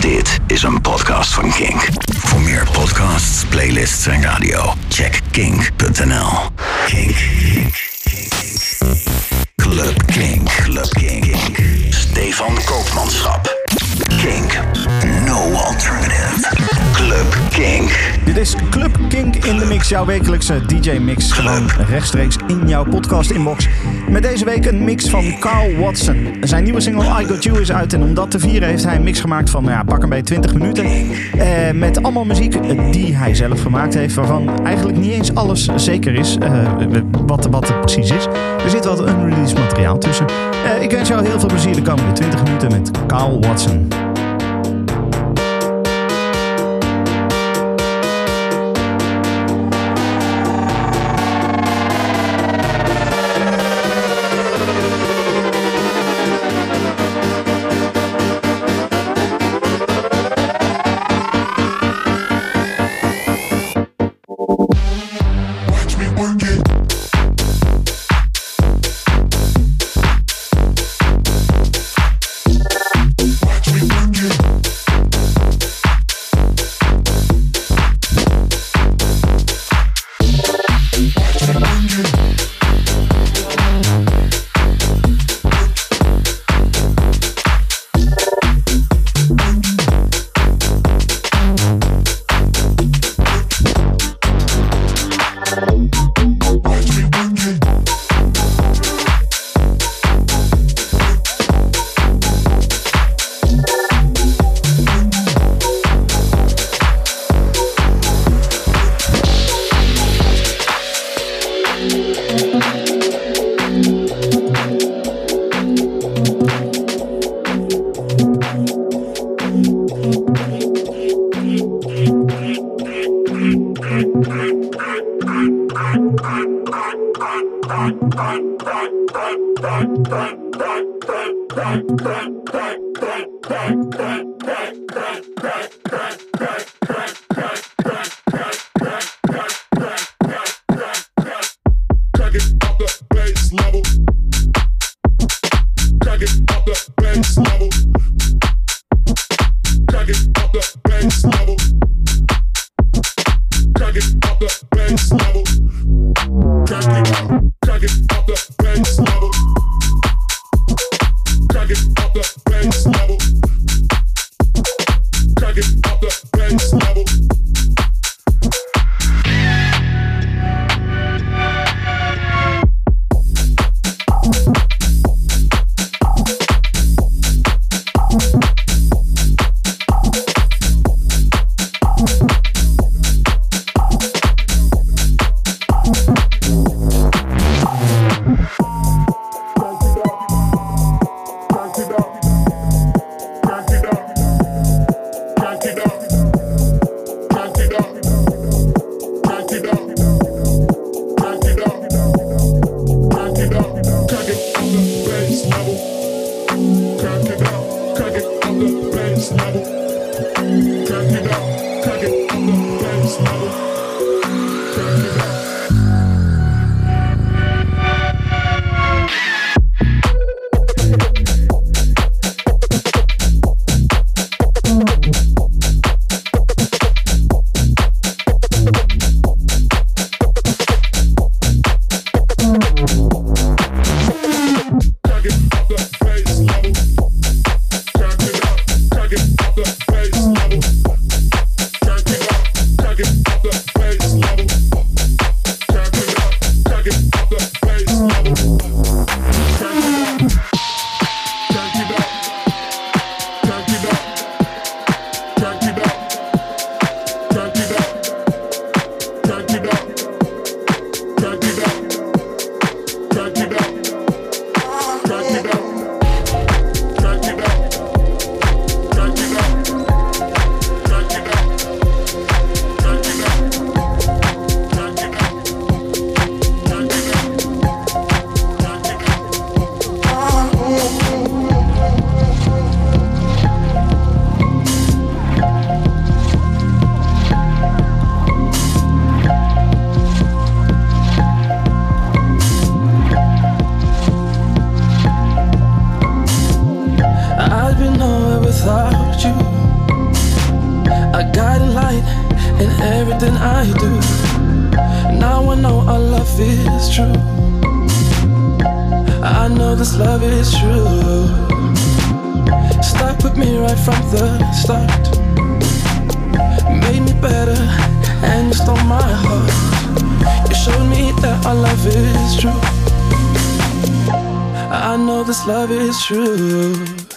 Dit is een podcast van Kink. Voor meer podcasts, playlists en radio, check kink.nl. Kink. Club Kink. Club Kink. Stefan Koopmanschap. Kink. No alternative. Club Kink. Dit is Club Kink in de Mix, jouw wekelijkse DJ-mix. Gewoon rechtstreeks in jouw podcast-inbox. Met deze week een mix van Carl Watson. Zijn nieuwe single I Got You is uit en om dat te vieren heeft hij een mix gemaakt van ja, pak een beetje 20 minuten. Eh, met allemaal muziek die hij zelf gemaakt heeft, waarvan eigenlijk niet eens alles zeker is eh, wat, wat het precies is. Er zit wat unreleased materiaal tussen. Eh, ik wens jou heel veel plezier de komende 20 minuten met Carl Watson. nigga. Is true. I know this love is true. Stuck with me right from the start. Made me better and you stole my heart. You showed me that our love is true. I know this love is true.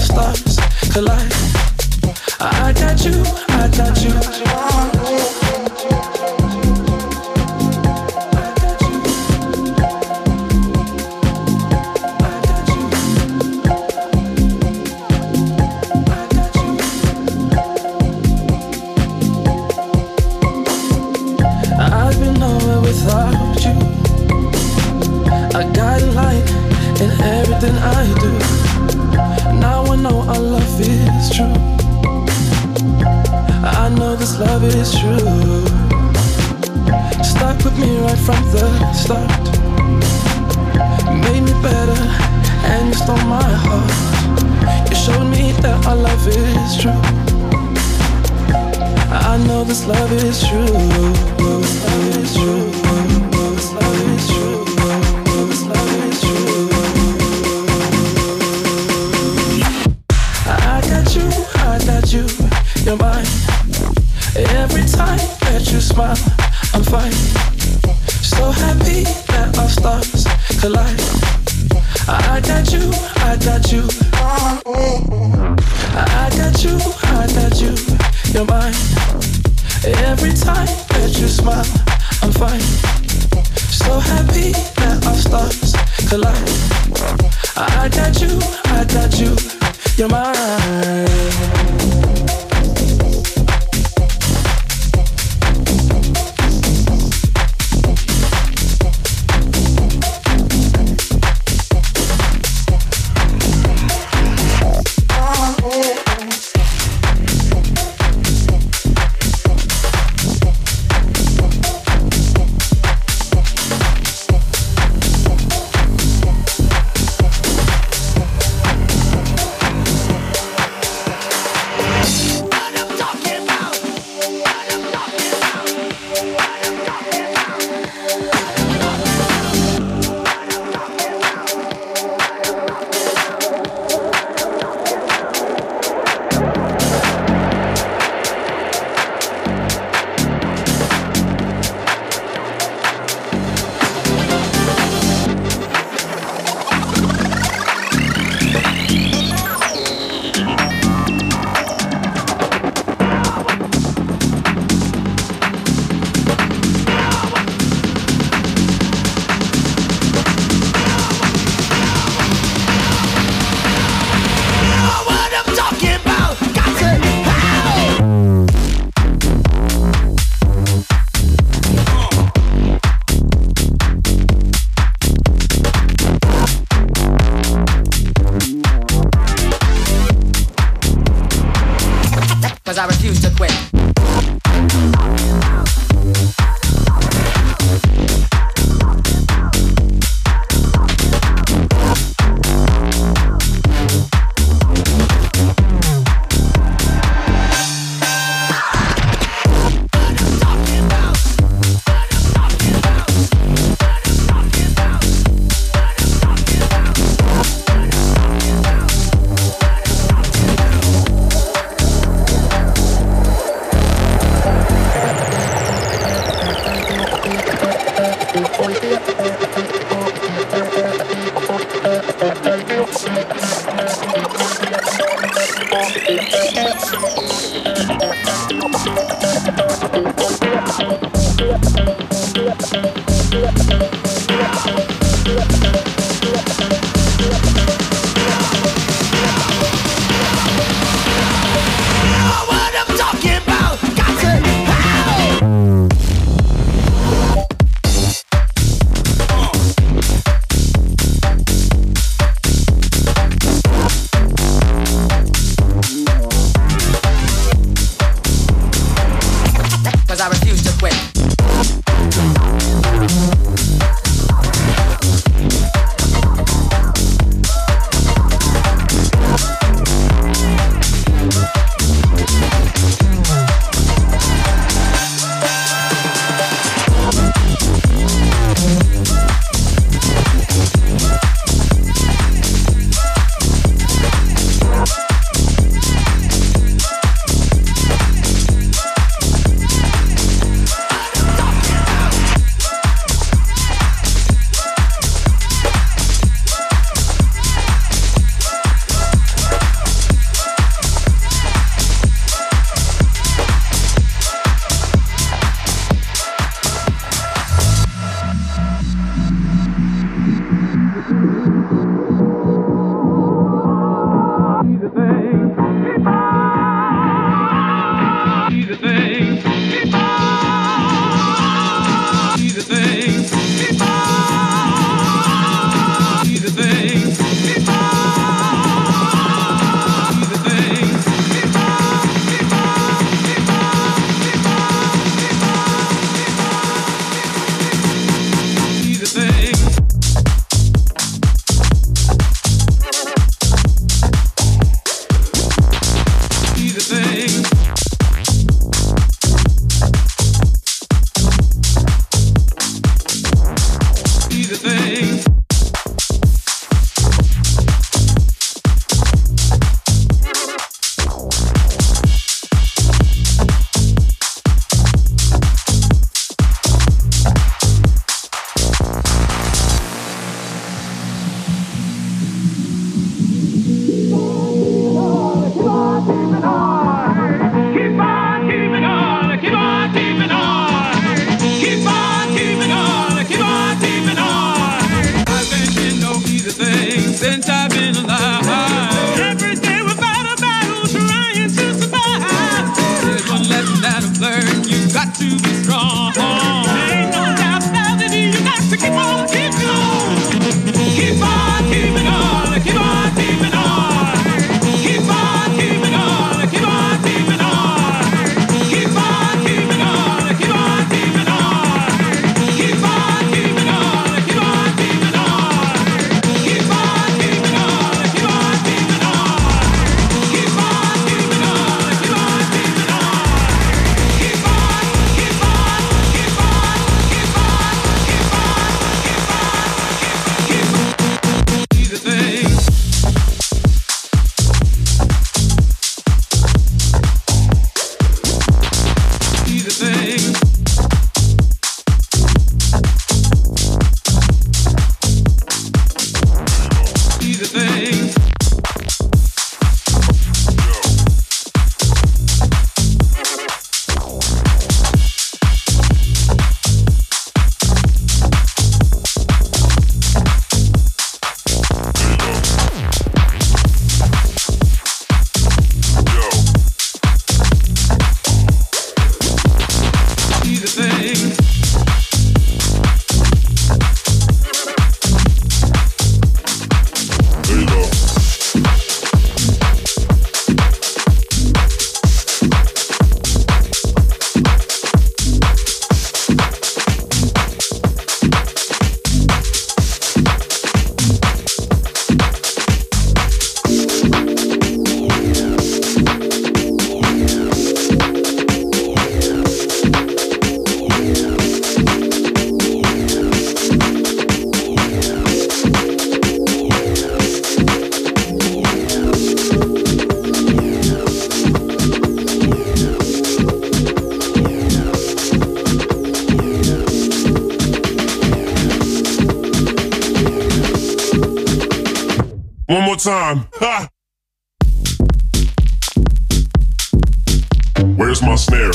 Stars collide. Right from the start. Made me better and you stole my heart. You showed me that our love is true. I know this love is true. This love is true. This love is true. This love is true. I got you, I got you, you're mine. Every time that you smile, I'm fine. Stars collide. I got you, I got you. I got you, I got you, you're mine. Every time that you smile, I'm fine. So happy that our stars collide. I got you, I got you, you're mine. Since I time. Ha! Where's my snare?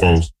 Headphones.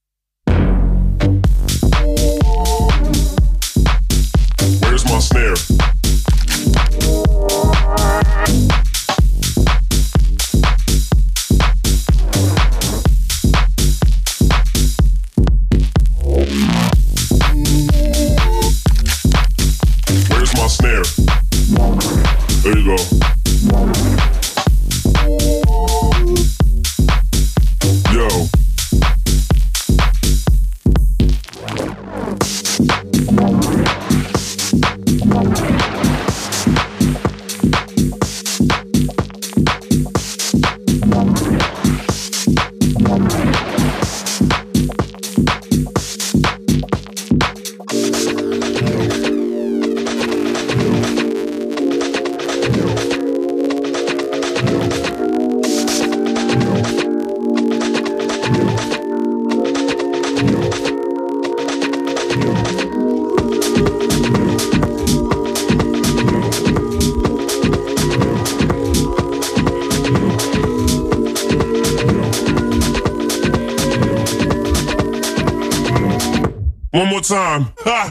Time. Ha!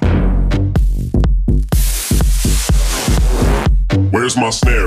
Where's my snare?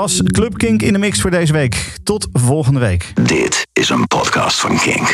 Was Club Kink in de mix voor deze week. Tot volgende week. Dit is een podcast van Kink.